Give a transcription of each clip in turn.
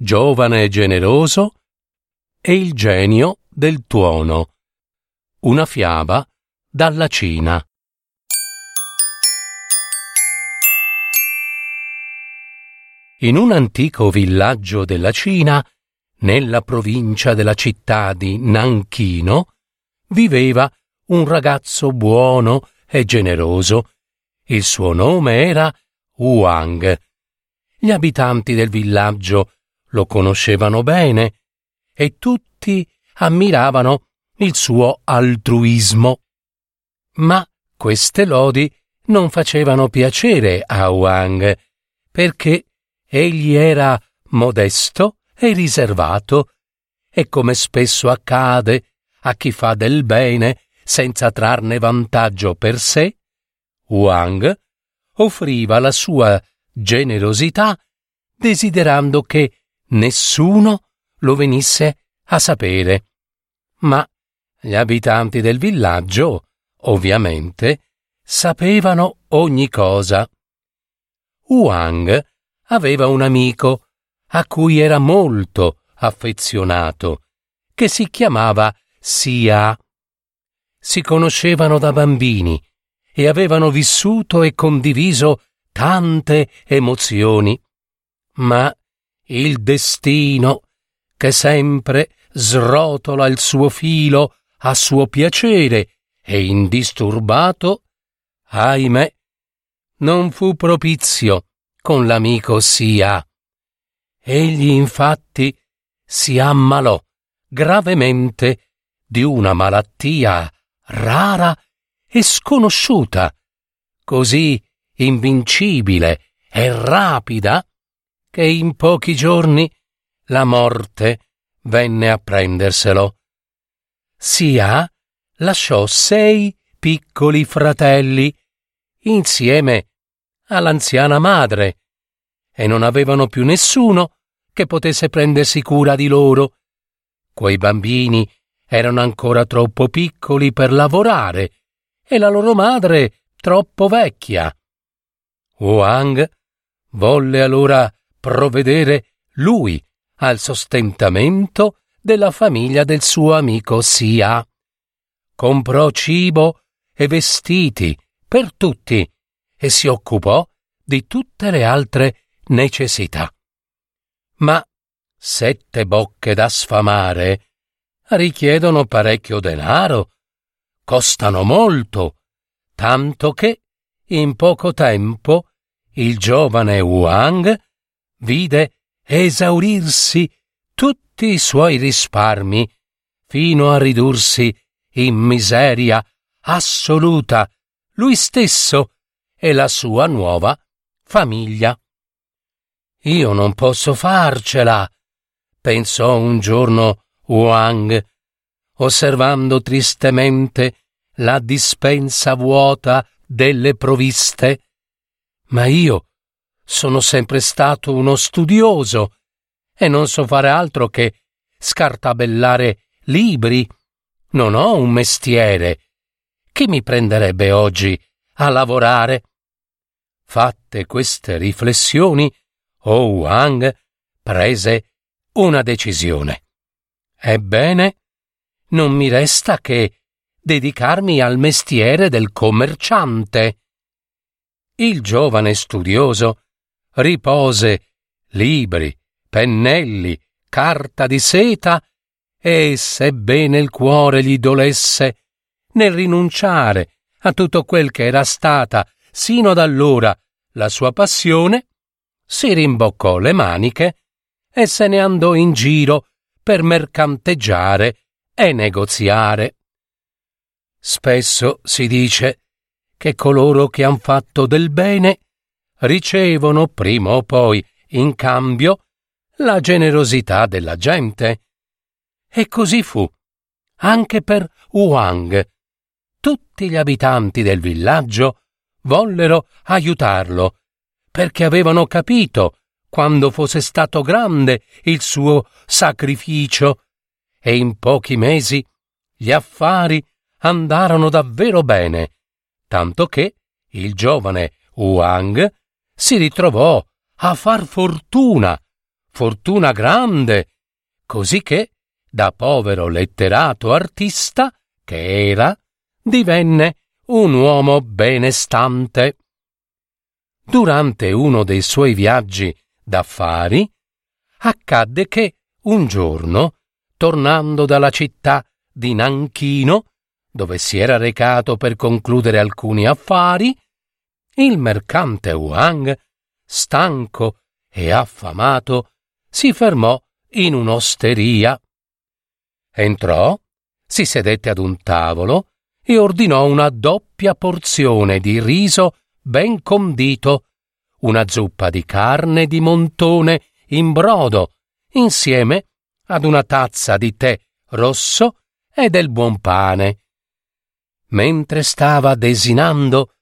giovane e generoso, e il genio del tuono. Una fiaba dalla Cina. In un antico villaggio della Cina, nella provincia della città di Nanchino, viveva un ragazzo buono e generoso. Il suo nome era Wang. Gli abitanti del villaggio lo conoscevano bene e tutti ammiravano il suo altruismo. Ma queste lodi non facevano piacere a Wang, perché egli era modesto e riservato, e come spesso accade a chi fa del bene senza trarne vantaggio per sé, Wang offriva la sua generosità desiderando che nessuno lo venisse a sapere. Ma gli abitanti del villaggio, ovviamente, sapevano ogni cosa. Wang aveva un amico a cui era molto affezionato, che si chiamava Sia. Si conoscevano da bambini e avevano vissuto e condiviso tante emozioni. Ma il destino, che sempre srotola il suo filo a suo piacere e indisturbato, ahimè, non fu propizio con l'amico Sia. Egli infatti si ammalò gravemente di una malattia rara e sconosciuta, così invincibile e rapida che in pochi giorni la morte venne a prenderselo. Sia lasciò sei piccoli fratelli insieme all'anziana madre e non avevano più nessuno che potesse prendersi cura di loro. Quei bambini erano ancora troppo piccoli per lavorare e la loro madre troppo vecchia. Wang volle allora provvedere lui al sostentamento della famiglia del suo amico Sia. Comprò cibo e vestiti per tutti e si occupò di tutte le altre necessità. Ma sette bocche da sfamare richiedono parecchio denaro, costano molto, tanto che in poco tempo il giovane Wang vide esaurirsi tutti i suoi risparmi fino a ridursi in miseria assoluta lui stesso e la sua nuova famiglia. Io non posso farcela, pensò un giorno Wang, osservando tristemente la dispensa vuota delle provviste. Ma io sono sempre stato uno studioso e non so fare altro che scartabellare libri. Non ho un mestiere. Chi mi prenderebbe oggi a lavorare? Fatte queste riflessioni, O Wang prese una decisione. Ebbene, non mi resta che dedicarmi al mestiere del commerciante. Il giovane studioso ripose libri, pennelli, carta di seta e, sebbene il cuore gli dolesse, nel rinunciare a tutto quel che era stata sino ad allora la sua passione, si rimboccò le maniche e se ne andò in giro per mercanteggiare e negoziare. Spesso si dice che coloro che han fatto del bene ricevono prima o poi in cambio la generosità della gente. E così fu. Anche per Wang. Tutti gli abitanti del villaggio vollero aiutarlo, perché avevano capito quando fosse stato grande il suo sacrificio, e in pochi mesi gli affari andarono davvero bene, tanto che il giovane Wang si ritrovò a far fortuna, fortuna grande, così che, da povero letterato artista che era, divenne un uomo benestante. Durante uno dei suoi viaggi d'affari, accadde che un giorno, tornando dalla città di Nanchino, dove si era recato per concludere alcuni affari, il mercante Wang, stanco e affamato, si fermò in un'osteria. Entrò, si sedette ad un tavolo e ordinò una doppia porzione di riso ben condito, una zuppa di carne di montone in brodo, insieme ad una tazza di tè rosso e del buon pane. Mentre stava desinando,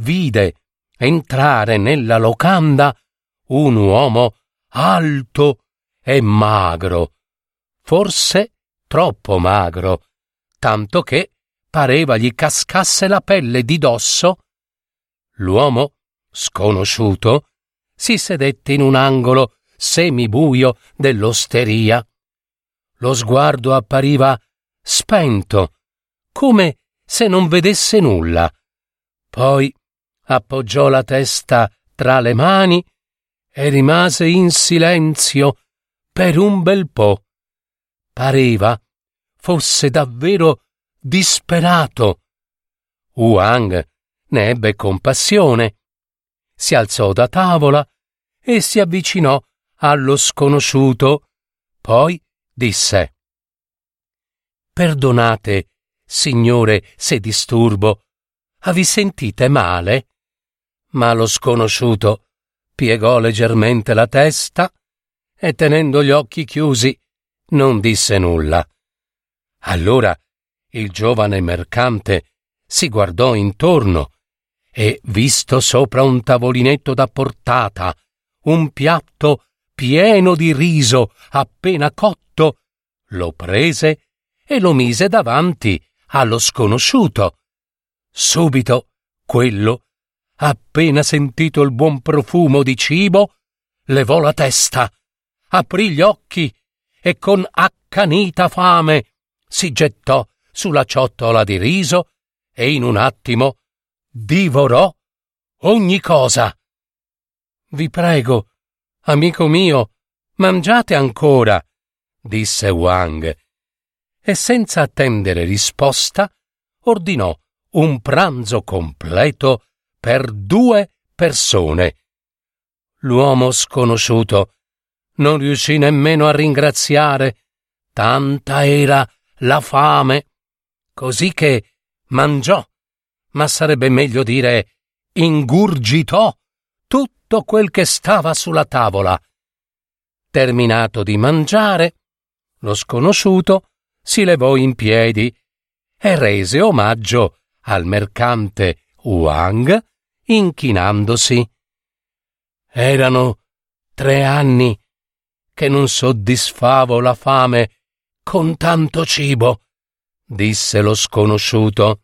vide entrare nella locanda un uomo alto e magro, forse troppo magro, tanto che pareva gli cascasse la pelle di dosso. L'uomo, sconosciuto, si sedette in un angolo semibuio dell'osteria. Lo sguardo appariva spento, come se non vedesse nulla. Poi appoggiò la testa tra le mani e rimase in silenzio per un bel po'. Pareva fosse davvero disperato. Wang ne ebbe compassione, si alzò da tavola e si avvicinò allo sconosciuto. Poi disse Perdonate, signore, se disturbo. Vi sentite male? Ma lo sconosciuto piegò leggermente la testa e tenendo gli occhi chiusi non disse nulla. Allora il giovane mercante si guardò intorno e, visto sopra un tavolinetto da portata un piatto pieno di riso appena cotto, lo prese e lo mise davanti allo sconosciuto. Subito quello appena sentito il buon profumo di cibo, levò la testa, aprì gli occhi e con accanita fame si gettò sulla ciotola di riso e in un attimo divorò ogni cosa. Vi prego, amico mio, mangiate ancora, disse Wang, e senza attendere risposta ordinò un pranzo completo per due persone. L'uomo sconosciuto non riuscì nemmeno a ringraziare, tanta era la fame, così che mangiò, ma sarebbe meglio dire ingurgitò tutto quel che stava sulla tavola. Terminato di mangiare, lo sconosciuto si levò in piedi e rese omaggio al mercante Wang inchinandosi. Erano tre anni che non soddisfavo la fame con tanto cibo, disse lo sconosciuto.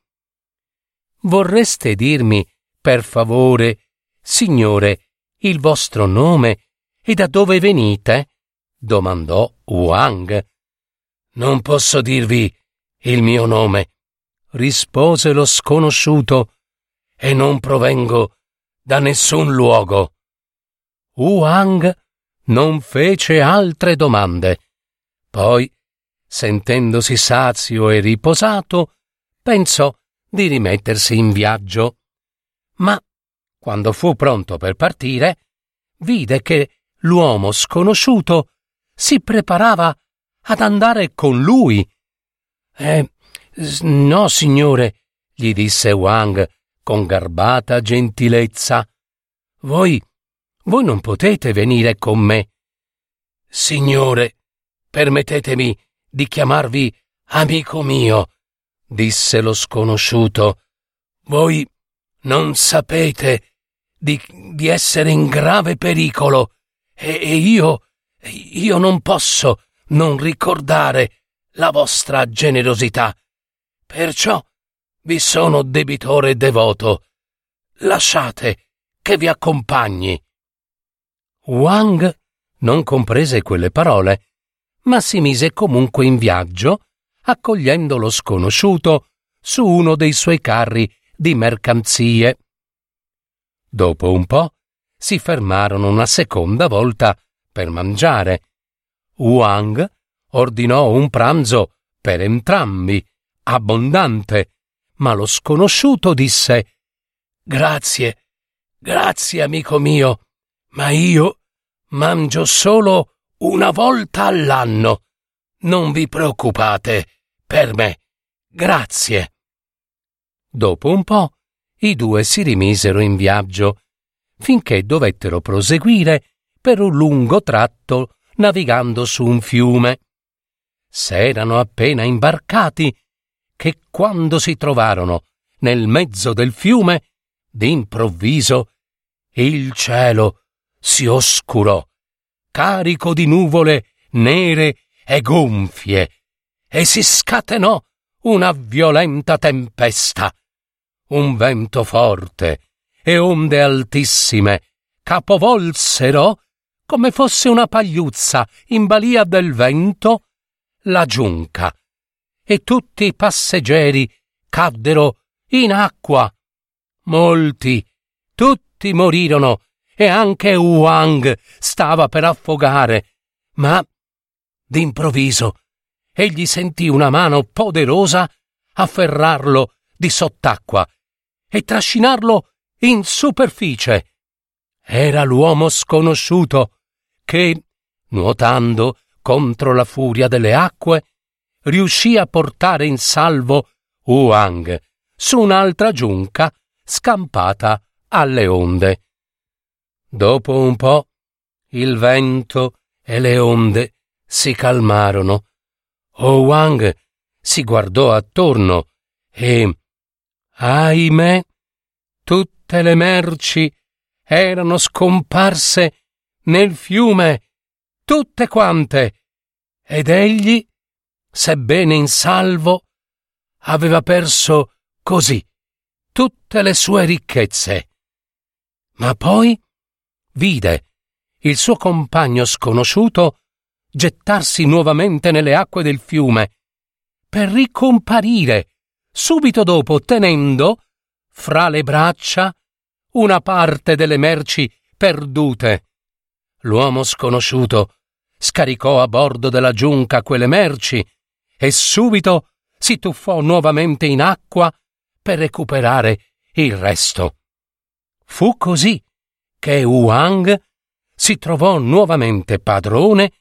Vorreste dirmi, per favore, signore, il vostro nome e da dove venite? domandò Wang. Non posso dirvi il mio nome, rispose lo sconosciuto e non provengo da nessun luogo. Wang non fece altre domande. Poi, sentendosi sazio e riposato, pensò di rimettersi in viaggio. Ma, quando fu pronto per partire, vide che l'uomo sconosciuto si preparava ad andare con lui. Eh, no, signore, gli disse Wang con garbata gentilezza. Voi, voi non potete venire con me. Signore, permettetemi di chiamarvi amico mio, disse lo sconosciuto. Voi non sapete di, di essere in grave pericolo e, e io, io non posso non ricordare la vostra generosità. Perciò vi sono debitore devoto. Lasciate che vi accompagni. Wang non comprese quelle parole, ma si mise comunque in viaggio, accogliendo lo sconosciuto su uno dei suoi carri di mercanzie. Dopo un po' si fermarono una seconda volta per mangiare. Wang ordinò un pranzo per entrambi, abbondante, ma lo sconosciuto disse Grazie, grazie amico mio, ma io mangio solo una volta all'anno. Non vi preoccupate per me. Grazie. Dopo un po' i due si rimisero in viaggio, finché dovettero proseguire per un lungo tratto navigando su un fiume. S'erano appena imbarcati che quando si trovarono nel mezzo del fiume, d'improvviso il cielo si oscurò, carico di nuvole nere e gonfie, e si scatenò una violenta tempesta. Un vento forte e onde altissime capovolsero, come fosse una pagliuzza in balia del vento, la giunca, e tutti i passeggeri caddero in acqua. Molti, tutti morirono, e anche Wang stava per affogare, ma d'improvviso egli sentì una mano poderosa afferrarlo di sott'acqua e trascinarlo in superficie. Era l'uomo sconosciuto che, nuotando contro la furia delle acque, riuscì a portare in salvo Wang su un'altra giunca scampata alle onde. Dopo un po' il vento e le onde si calmarono. O Wang si guardò attorno e, ahimè, tutte le merci erano scomparse nel fiume, tutte quante, ed egli, sebbene in salvo, aveva perso così tutte le sue ricchezze. Ma poi vide il suo compagno sconosciuto gettarsi nuovamente nelle acque del fiume, per ricomparire subito dopo tenendo, fra le braccia, una parte delle merci perdute. L'uomo sconosciuto scaricò a bordo della giunca quelle merci e subito si tuffò nuovamente in acqua per recuperare il resto. Fu così che Wang si trovò nuovamente padrone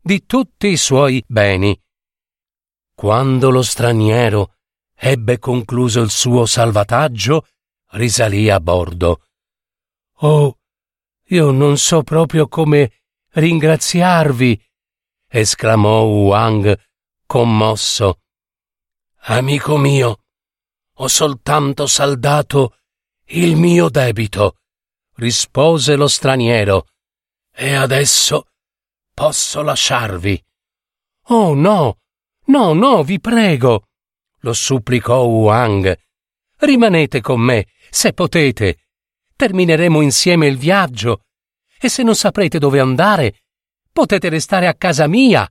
di tutti i suoi beni. Quando lo straniero ebbe concluso il suo salvataggio, risalì a bordo. Oh, io non so proprio come ringraziarvi, esclamò Wang commosso. Amico mio, ho soltanto saldato il mio debito, rispose lo straniero, e adesso posso lasciarvi. Oh no, no, no, vi prego, lo supplicò Wang. Rimanete con me, se potete. Termineremo insieme il viaggio, e se non saprete dove andare, potete restare a casa mia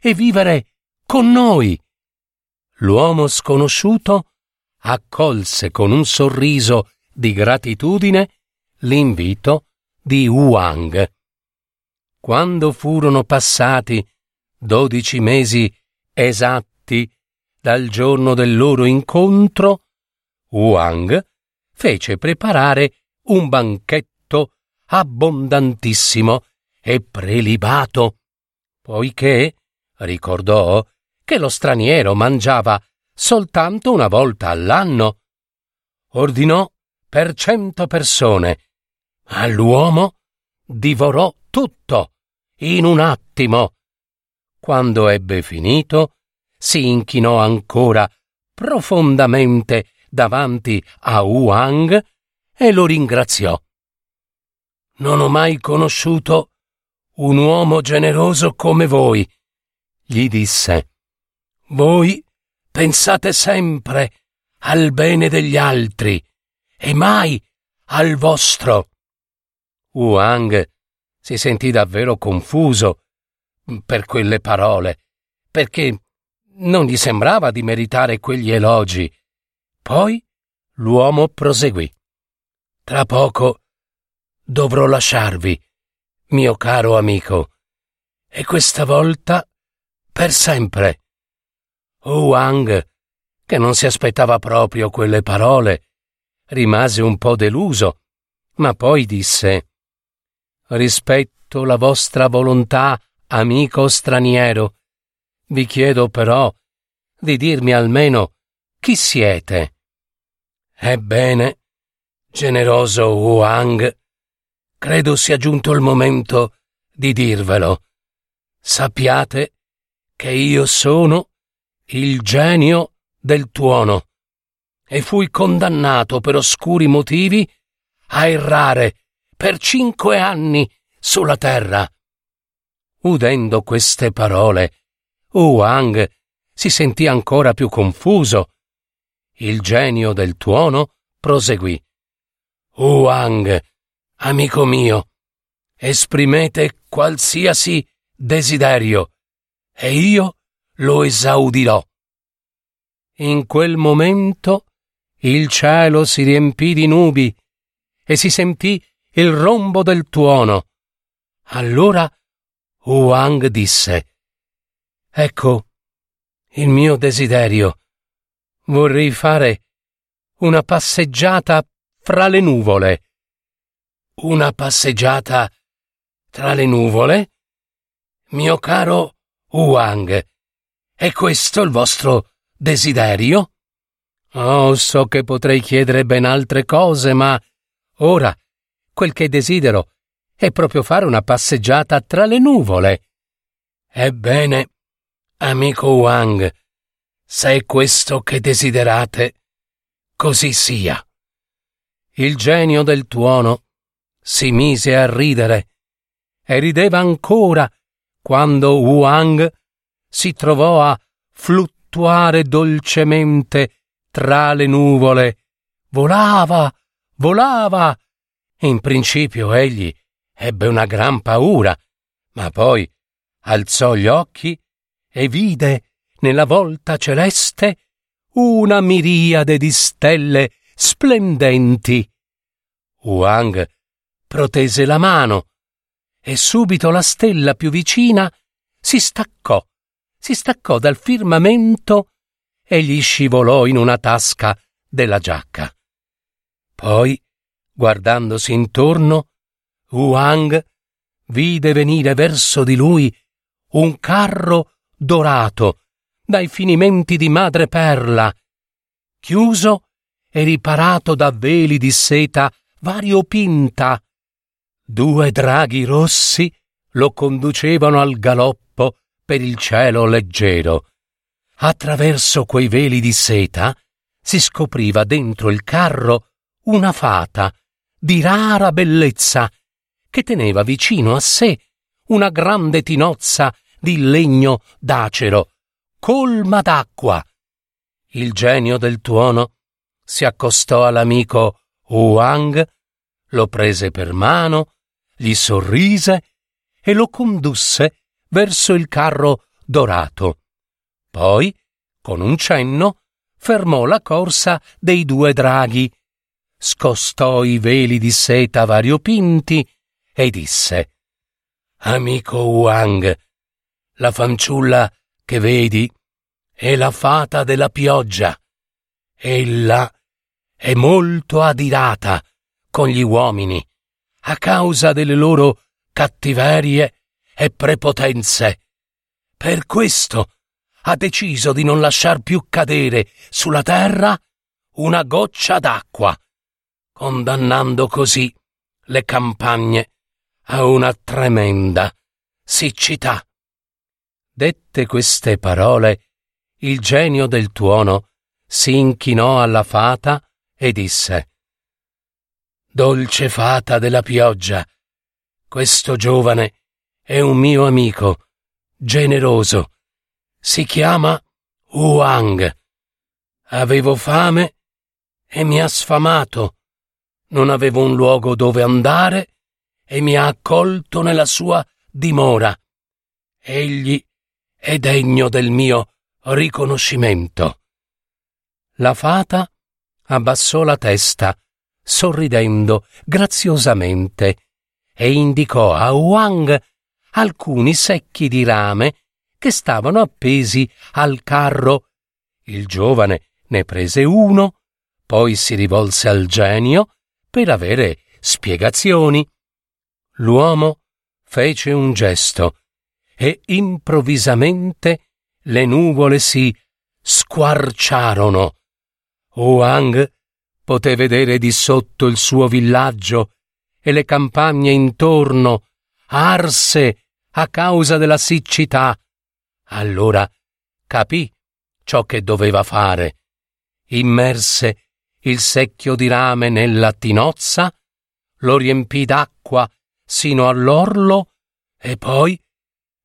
e vivere con noi. L'uomo sconosciuto accolse con un sorriso di gratitudine l'invito di Wang. Quando furono passati dodici mesi esatti dal giorno del loro incontro, Wang fece preparare un banchetto abbondantissimo e prelibato, poiché ricordò che lo straniero mangiava soltanto una volta all'anno. Ordinò per cento persone, ma l'uomo divorò tutto in un attimo. Quando ebbe finito, si inchinò ancora profondamente davanti a Wang e lo ringraziò. Non ho mai conosciuto un uomo generoso come voi, gli disse. Voi pensate sempre al bene degli altri e mai al vostro. Wang si sentì davvero confuso per quelle parole, perché non gli sembrava di meritare quegli elogi. Poi l'uomo proseguì. Tra poco dovrò lasciarvi, mio caro amico, e questa volta per sempre. Wang, che non si aspettava proprio quelle parole, rimase un po' deluso, ma poi disse Rispetto la vostra volontà, amico straniero. Vi chiedo però di dirmi almeno chi siete. Ebbene, generoso Wang, credo sia giunto il momento di dirvelo. Sappiate che io sono il genio del tuono e fui condannato per oscuri motivi a errare per cinque anni sulla terra. Udendo queste parole, Wang si sentì ancora più confuso. Il genio del tuono proseguì. Wang, amico mio, esprimete qualsiasi desiderio e io lo esaudirò. In quel momento il cielo si riempì di nubi e si sentì il rombo del tuono. Allora Wang disse Ecco il mio desiderio. Vorrei fare una passeggiata fra le nuvole. Una passeggiata tra le nuvole? Mio caro Wang, è questo il vostro desiderio? Oh, so che potrei chiedere ben altre cose, ma ora quel che desidero è proprio fare una passeggiata tra le nuvole. Ebbene, amico Wang, se è questo che desiderate, così sia. Il genio del tuono si mise a ridere e rideva ancora quando Wang si trovò a fluttuare dolcemente tra le nuvole. Volava, volava. In principio egli ebbe una gran paura, ma poi alzò gli occhi e vide nella volta celeste una miriade di stelle splendenti. Wang protese la mano e subito la stella più vicina si staccò, si staccò dal firmamento e gli scivolò in una tasca della giacca. Poi, guardandosi intorno, Wang vide venire verso di lui un carro dorato dai finimenti di madreperla, chiuso e riparato da veli di seta variopinta. Due draghi rossi lo conducevano al galoppo per il cielo leggero. Attraverso quei veli di seta si scopriva dentro il carro una fata di rara bellezza che teneva vicino a sé una grande tinozza di legno d'acero, colma d'acqua. Il genio del tuono si accostò all'amico Wang, lo prese per mano, gli sorrise e lo condusse verso il carro dorato. Poi, con un cenno, fermò la corsa dei due draghi, scostò i veli di seta variopinti e disse Amico Wang, la fanciulla che vedi è la fata della pioggia. Ella è molto adirata con gli uomini a causa delle loro cattiverie e prepotenze. Per questo ha deciso di non lasciar più cadere sulla terra una goccia d'acqua, condannando così le campagne a una tremenda siccità. Dette queste parole, il genio del tuono si inchinò alla fata e disse Dolce fata della pioggia, questo giovane è un mio amico, generoso. Si chiama Wang. Avevo fame e mi ha sfamato. Non avevo un luogo dove andare e mi ha accolto nella sua dimora. Egli è degno del mio riconoscimento. La fata abbassò la testa, sorridendo graziosamente, e indicò a Wang alcuni secchi di rame che stavano appesi al carro. Il giovane ne prese uno, poi si rivolse al genio per avere spiegazioni. L'uomo fece un gesto e improvvisamente le nuvole si squarciarono. Wang poté vedere di sotto il suo villaggio e le campagne intorno arse a causa della siccità. Allora capì ciò che doveva fare. Immerse il secchio di rame nella tinozza, lo riempì d'acqua sino all'orlo e poi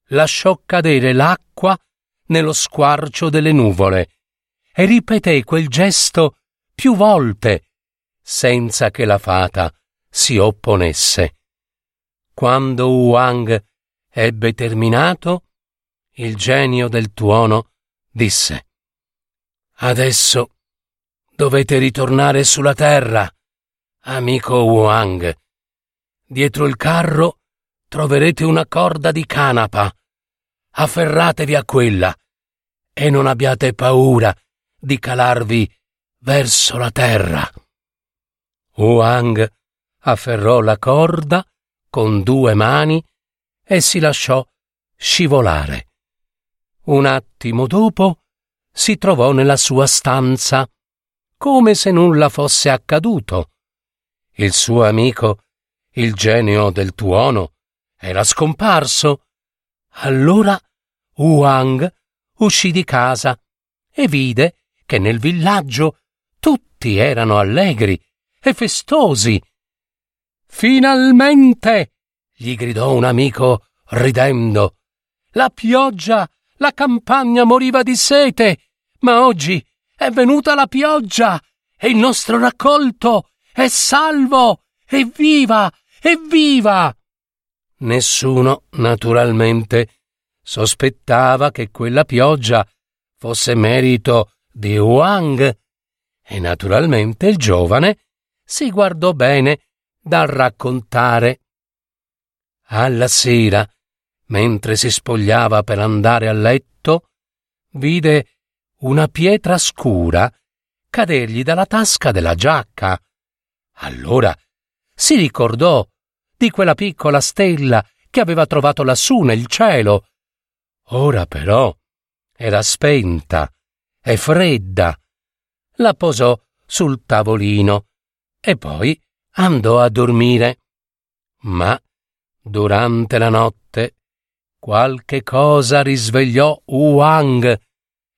lasciò cadere l'acqua nello squarcio delle nuvole e ripeté quel gesto più volte senza che la fata si opponesse. Quando Wang ebbe terminato, il genio del tuono disse Adesso dovete ritornare sulla terra, amico Wang. Dietro il carro troverete una corda di canapa. Afferratevi a quella e non abbiate paura di calarvi verso la terra. Wang afferrò la corda con due mani e si lasciò scivolare. Un attimo dopo si trovò nella sua stanza, come se nulla fosse accaduto. Il suo amico, il genio del tuono, era scomparso. Allora Wang uscì di casa e vide che nel villaggio tutti erano allegri e festosi. Finalmente! gli gridò un amico ridendo. La pioggia, la campagna moriva di sete, ma oggi è venuta la pioggia e il nostro raccolto è salvo, evviva, evviva! Nessuno, naturalmente, sospettava che quella pioggia fosse merito di Wang e naturalmente il giovane si guardò bene dal raccontare. Alla sera, mentre si spogliava per andare a letto, vide una pietra scura cadergli dalla tasca della giacca. Allora si ricordò di quella piccola stella che aveva trovato lassù nel cielo. Ora però era spenta e fredda. La posò sul tavolino e poi andò a dormire. Ma durante la notte qualche cosa risvegliò Wang.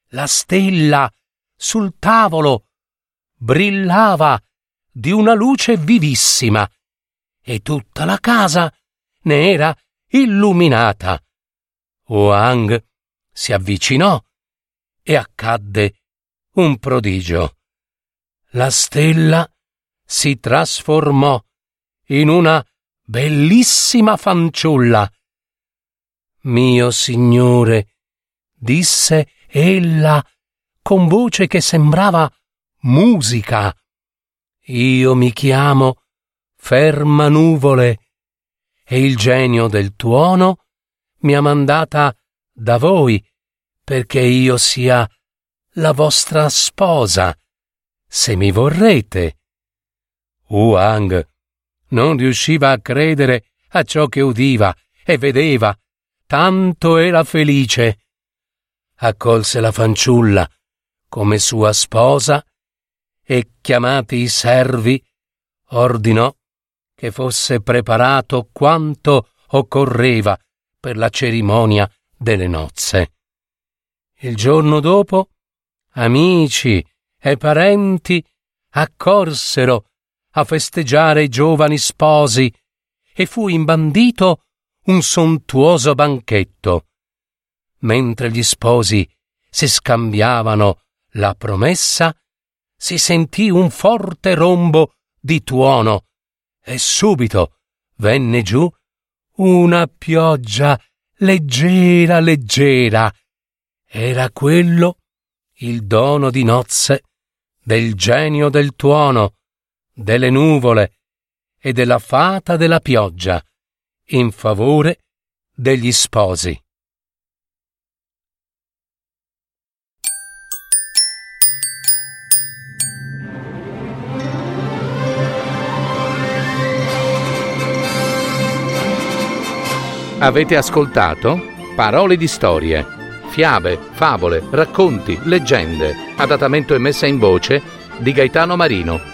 La stella sul tavolo brillava di una luce vivissima e tutta la casa ne era illuminata. Wang si avvicinò e accadde un prodigio. La stella si trasformò in una bellissima fanciulla. Mio signore, disse ella con voce che sembrava musica. Io mi chiamo Ferma Nuvole e il genio del tuono mi ha mandata da voi perché io sia la vostra sposa, se mi vorrete. Wang non riusciva a credere a ciò che udiva e vedeva, tanto era felice. Accolse la fanciulla come sua sposa e, chiamati i servi, ordinò che fosse preparato quanto occorreva per la cerimonia delle nozze. Il giorno dopo, amici e parenti accorsero a festeggiare i giovani sposi e fu imbandito un sontuoso banchetto. Mentre gli sposi si scambiavano la promessa, si sentì un forte rombo di tuono e subito venne giù una pioggia leggera, leggera. Era quello il dono di nozze del genio del tuono, delle nuvole e della fata della pioggia in favore degli sposi. Avete ascoltato Parole di storie, fiabe, favole, racconti, leggende, adattamento e messa in voce di Gaetano Marino.